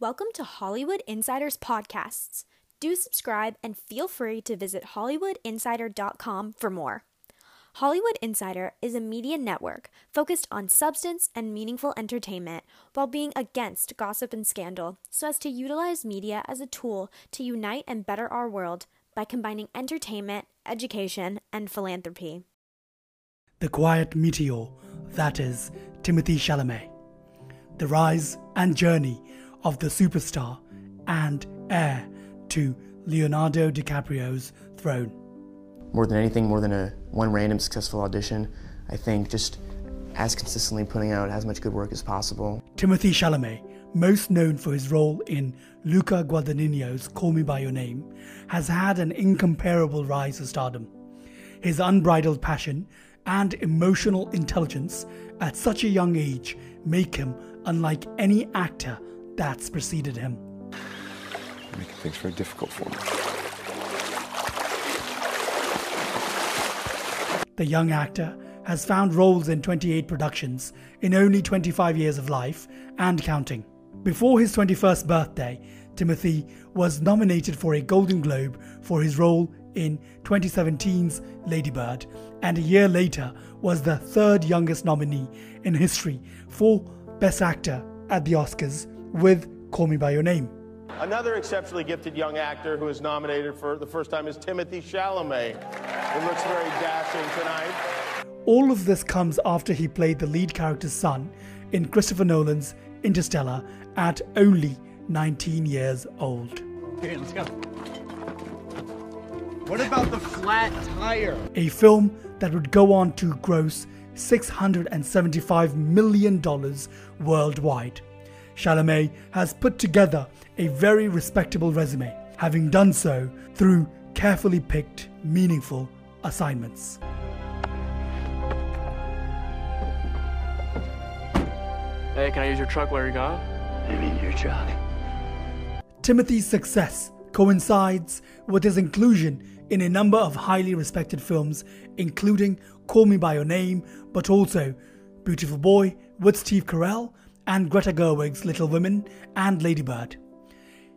Welcome to Hollywood Insiders Podcasts. Do subscribe and feel free to visit HollywoodInsider.com for more. Hollywood Insider is a media network focused on substance and meaningful entertainment while being against gossip and scandal so as to utilize media as a tool to unite and better our world by combining entertainment, education, and philanthropy. The quiet meteor that is Timothy Chalamet. The rise and journey of the superstar and heir to Leonardo DiCaprio's throne. More than anything, more than a one random successful audition, I think just as consistently putting out as much good work as possible. Timothy Chalamet, most known for his role in Luca Guadagnino's Call Me By Your Name, has had an incomparable rise to stardom. His unbridled passion and emotional intelligence at such a young age make him unlike any actor that's preceded him. Making things very difficult for me. The young actor has found roles in 28 productions in only 25 years of life and counting. Before his 21st birthday, Timothy was nominated for a Golden Globe for his role in 2017's Ladybird, and a year later was the third youngest nominee in history for Best Actor at the Oscars with Call Me By Your Name. Another exceptionally gifted young actor who is nominated for the first time is Timothy Chalamet. It looks very dashing tonight. All of this comes after he played the lead character's son in Christopher Nolan's Interstellar at only 19 years old. Okay, let's go. What about the flat tire? A film that would go on to gross $675 million worldwide. Chalamet has put together a very respectable resume, having done so through carefully picked, meaningful assignments. Hey, can I use your truck while you're gone? I mean your truck. Timothy's success coincides with his inclusion in a number of highly respected films, including Call Me By Your Name, but also Beautiful Boy with Steve Carell and Greta Gerwig's Little Women and Ladybird.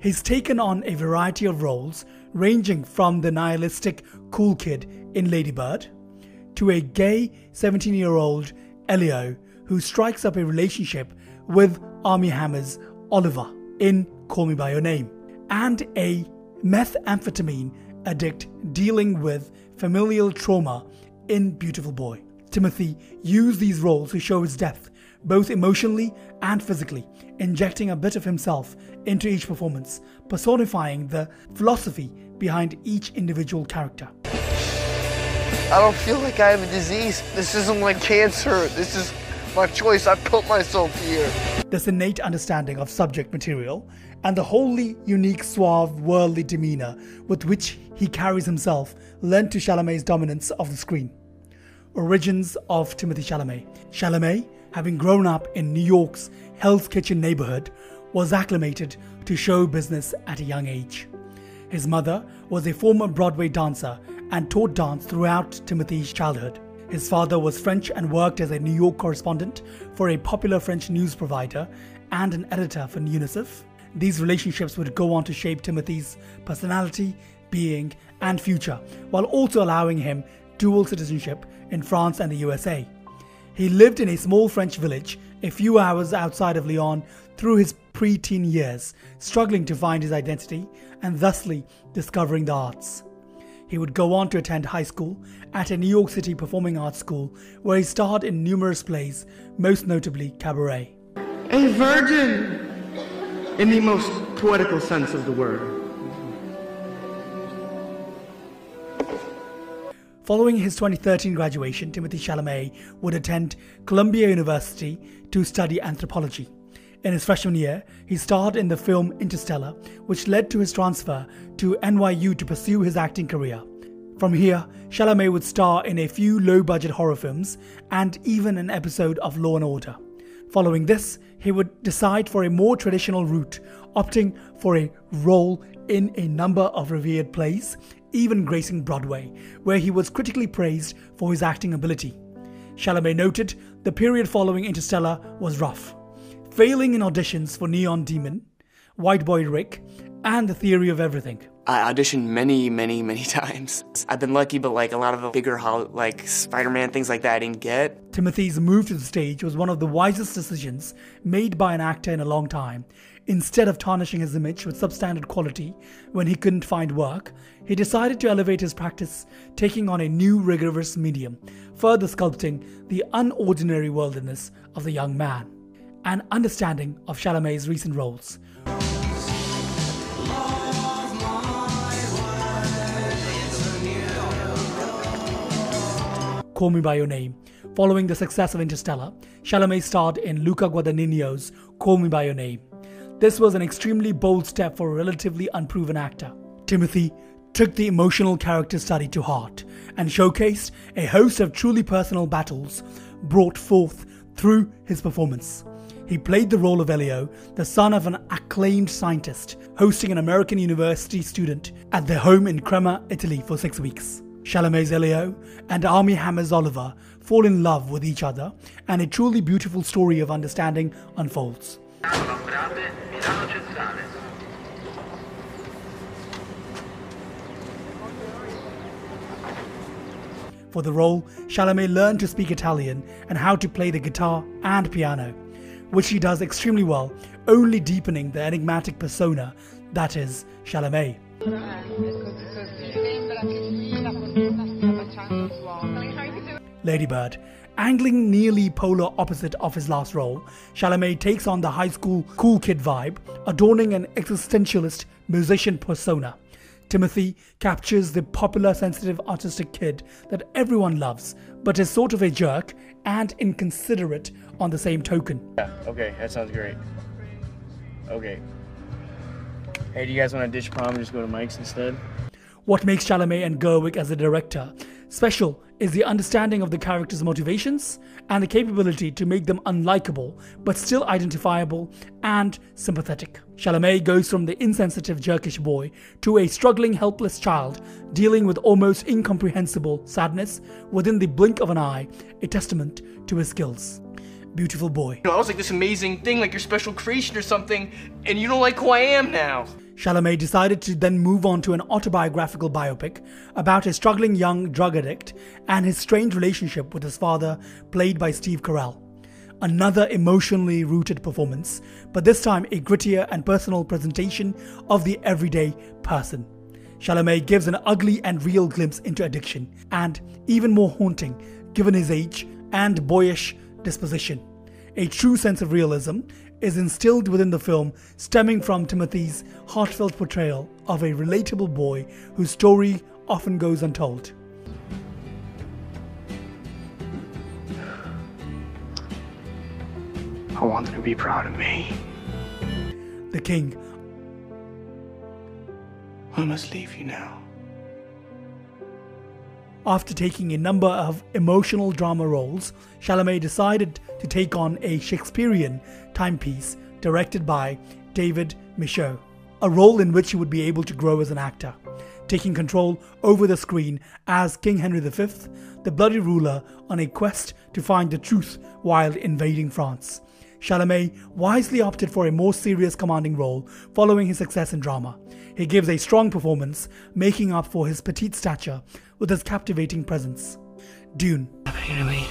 He's taken on a variety of roles, ranging from the nihilistic cool kid in Ladybird to a gay 17 year old Elio who strikes up a relationship with Armie Hammer's Oliver in Call Me By Your Name, and a methamphetamine addict dealing with familial trauma in Beautiful Boy. Timothy used these roles to show his depth, both emotionally and physically, injecting a bit of himself into each performance, personifying the philosophy behind each individual character. I don't feel like I have a disease. This isn't like cancer. This is my choice. I put myself here. This innate understanding of subject material and the wholly unique, suave, worldly demeanor with which he carries himself lent to Chalamet's dominance of the screen. Origins of Timothy Chalamet. Chalamet, having grown up in New York's Hell's Kitchen neighborhood, was acclimated to show business at a young age. His mother was a former Broadway dancer and taught dance throughout Timothy's childhood. His father was French and worked as a New York correspondent for a popular French news provider and an editor for UNICEF. These relationships would go on to shape Timothy's personality, being, and future, while also allowing him dual citizenship in France and the USA. He lived in a small French village a few hours outside of Lyon through his preteen years, struggling to find his identity and thusly discovering the arts. He would go on to attend high school at a New York City performing arts school where he starred in numerous plays, most notably Cabaret. A virgin in the most poetical sense of the word. Following his 2013 graduation, Timothy Chalamet would attend Columbia University to study anthropology. In his freshman year, he starred in the film Interstellar, which led to his transfer to NYU to pursue his acting career. From here, Chalamet would star in a few low budget horror films and even an episode of Law and Order. Following this, he would decide for a more traditional route, opting for a role in a number of revered plays, even gracing Broadway, where he was critically praised for his acting ability. Chalamet noted the period following Interstellar was rough. Failing in auditions for Neon Demon, White Boy Rick, and The Theory of Everything. I auditioned many, many, many times. I've been lucky, but like a lot of the bigger, like Spider-Man things like that, I didn't get. Timothy's move to the stage was one of the wisest decisions made by an actor in a long time. Instead of tarnishing his image with substandard quality when he couldn't find work, he decided to elevate his practice, taking on a new rigorous medium, further sculpting the unordinary worldliness of the young man. An understanding of Chalamet's recent roles. Call Me By Your Name. Following the success of Interstellar, Chalamet starred in Luca Guadagnino's Call Me By Your Name. This was an extremely bold step for a relatively unproven actor. Timothy took the emotional character study to heart and showcased a host of truly personal battles brought forth through his performance. He played the role of Elio, the son of an acclaimed scientist, hosting an American university student at their home in Crema, Italy for six weeks. Chalamet's Elio and Armie Hammer's Oliver fall in love with each other, and a truly beautiful story of understanding unfolds. For the role, Chalamet learned to speak Italian and how to play the guitar and piano, which he does extremely well, only deepening the enigmatic persona that is Chalamet. Ladybird. Angling nearly polar opposite of his last role, Chalamet takes on the high school cool kid vibe, adorning an existentialist musician persona. Timothy captures the popular, sensitive, artistic kid that everyone loves, but is sort of a jerk and inconsiderate on the same token. Yeah, okay, that sounds great. Okay. Hey, do you guys want to ditch prom and just go to Mike's instead? What makes Chalamet and Gerwig as a director special is the understanding of the character's motivations and the capability to make them unlikable but still identifiable and sympathetic. Chalamet goes from the insensitive jerkish boy to a struggling helpless child dealing with almost incomprehensible sadness within the blink of an eye, a testament to his skills. Beautiful boy. You know, I was like this amazing thing, like your special creation or something, and you don't like who I am now. Chalamet decided to then move on to an autobiographical biopic about a struggling young drug addict and his strained relationship with his father, played by Steve Carell. Another emotionally rooted performance, but this time a grittier and personal presentation of the everyday person. Chalamet gives an ugly and real glimpse into addiction, and even more haunting given his age and boyish disposition. A true sense of realism is instilled within the film, stemming from Timothy's heartfelt portrayal of a relatable boy whose story often goes untold. I want them to be proud of me. The King. I must leave you now. After taking a number of emotional drama roles, Chalamet decided to take on a Shakespearean timepiece directed by David Michôd, a role in which he would be able to grow as an actor, taking control over the screen as King Henry V, the bloody ruler on a quest to find the truth while invading France. Chalamet wisely opted for a more serious commanding role following his success in drama. He gives a strong performance, making up for his petite stature with his captivating presence. Dune. Happening to me.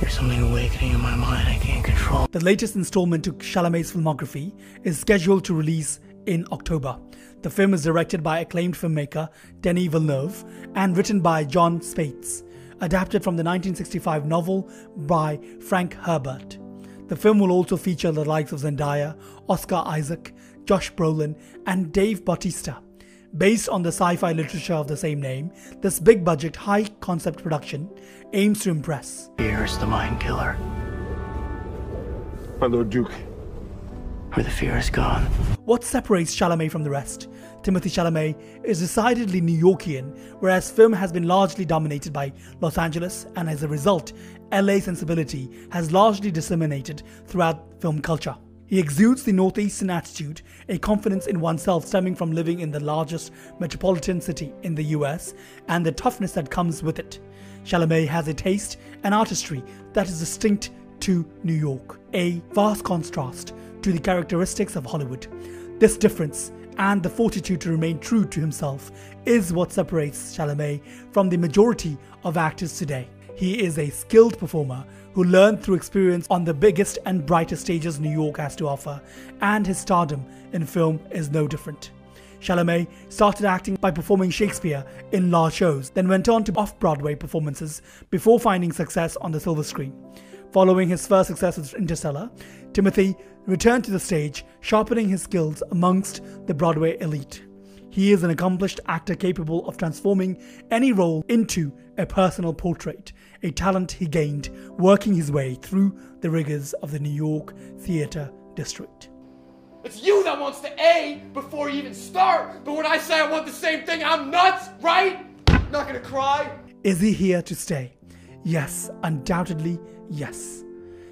There's something awakening in my mind I can't control. The latest installment to Chalamet's filmography is scheduled to release in October. The film is directed by acclaimed filmmaker Denis Villeneuve and written by Jon Spaihts, adapted from the 1965 novel by Frank Herbert. The film will also feature the likes of Zendaya, Oscar Isaac, Josh Brolin, and Dave Bautista. Based on the sci fi literature of the same name, this big budget, high concept production aims to impress. Fear the mind killer. My Lord Duke. Where the fear is gone. What separates Chalamet from the rest? Timothy Chalamet is decidedly New Yorkian, whereas film has been largely dominated by Los Angeles, and as a result, LA sensibility has largely disseminated throughout film culture. He exudes the Northeastern attitude, a confidence in oneself stemming from living in the largest metropolitan city in the US, and the toughness that comes with it. Chalamet has a taste and artistry that is distinct to New York, a vast contrast to the characteristics of Hollywood. This difference and the fortitude to remain true to himself is what separates Chalamet from the majority of actors today. He is a skilled performer who learned through experience on the biggest and brightest stages New York has to offer, and his stardom in film is no different. Chalamet started acting by performing Shakespeare in large shows, then went on to off Broadway performances before finding success on the silver screen. Following his first success with Interstellar, Timothy returned to the stage, sharpening his skills amongst the Broadway elite. He is an accomplished actor capable of transforming any role into a personal portrait, a talent he gained working his way through the rigors of the New York theater district. It's you that wants the A before you even start. But when I say I want the same thing, I'm nuts, right? Not gonna cry. Is he here to stay? Yes, undoubtedly, yes.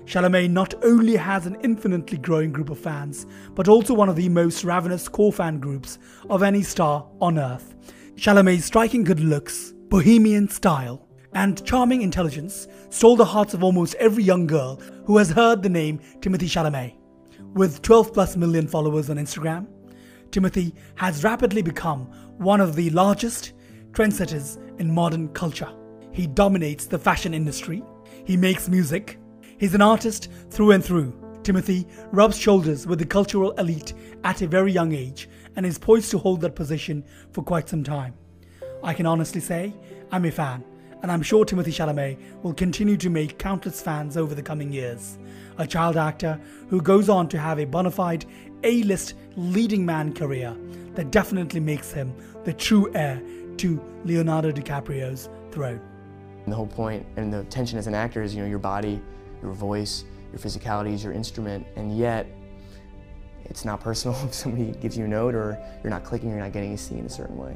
Chalamet not only has an infinitely growing group of fans, but also one of the most ravenous core fan groups of any star on earth. Chalamet's striking good looks, bohemian style, and charming intelligence stole the hearts of almost every young girl who has heard the name Timothy Chalamet. With 12 plus million followers on Instagram, Timothy has rapidly become one of the largest trendsetters in modern culture. He dominates the fashion industry, he makes music, he's an artist through and through. Timothy rubs shoulders with the cultural elite at a very young age and is poised to hold that position for quite some time. I can honestly say I'm a fan, and I'm sure Timothy Chalamet will continue to make countless fans over the coming years a child actor who goes on to have a bona fide A list leading man career that definitely makes him the true heir to Leonardo DiCaprio's throne. The whole point and the tension as an actor is, you know, your body, your voice, your physicality is your instrument, and yet it's not personal if somebody gives you a note or you're not clicking, you're not getting a C in a certain way.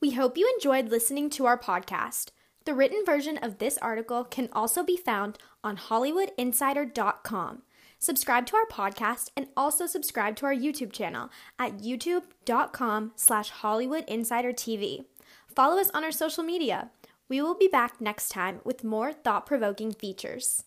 We hope you enjoyed listening to our podcast. The written version of this article can also be found on HollywoodInsider.com. Subscribe to our podcast and also subscribe to our YouTube channel at youtube.com slash HollywoodInsiderTV. Follow us on our social media. We will be back next time with more thought-provoking features.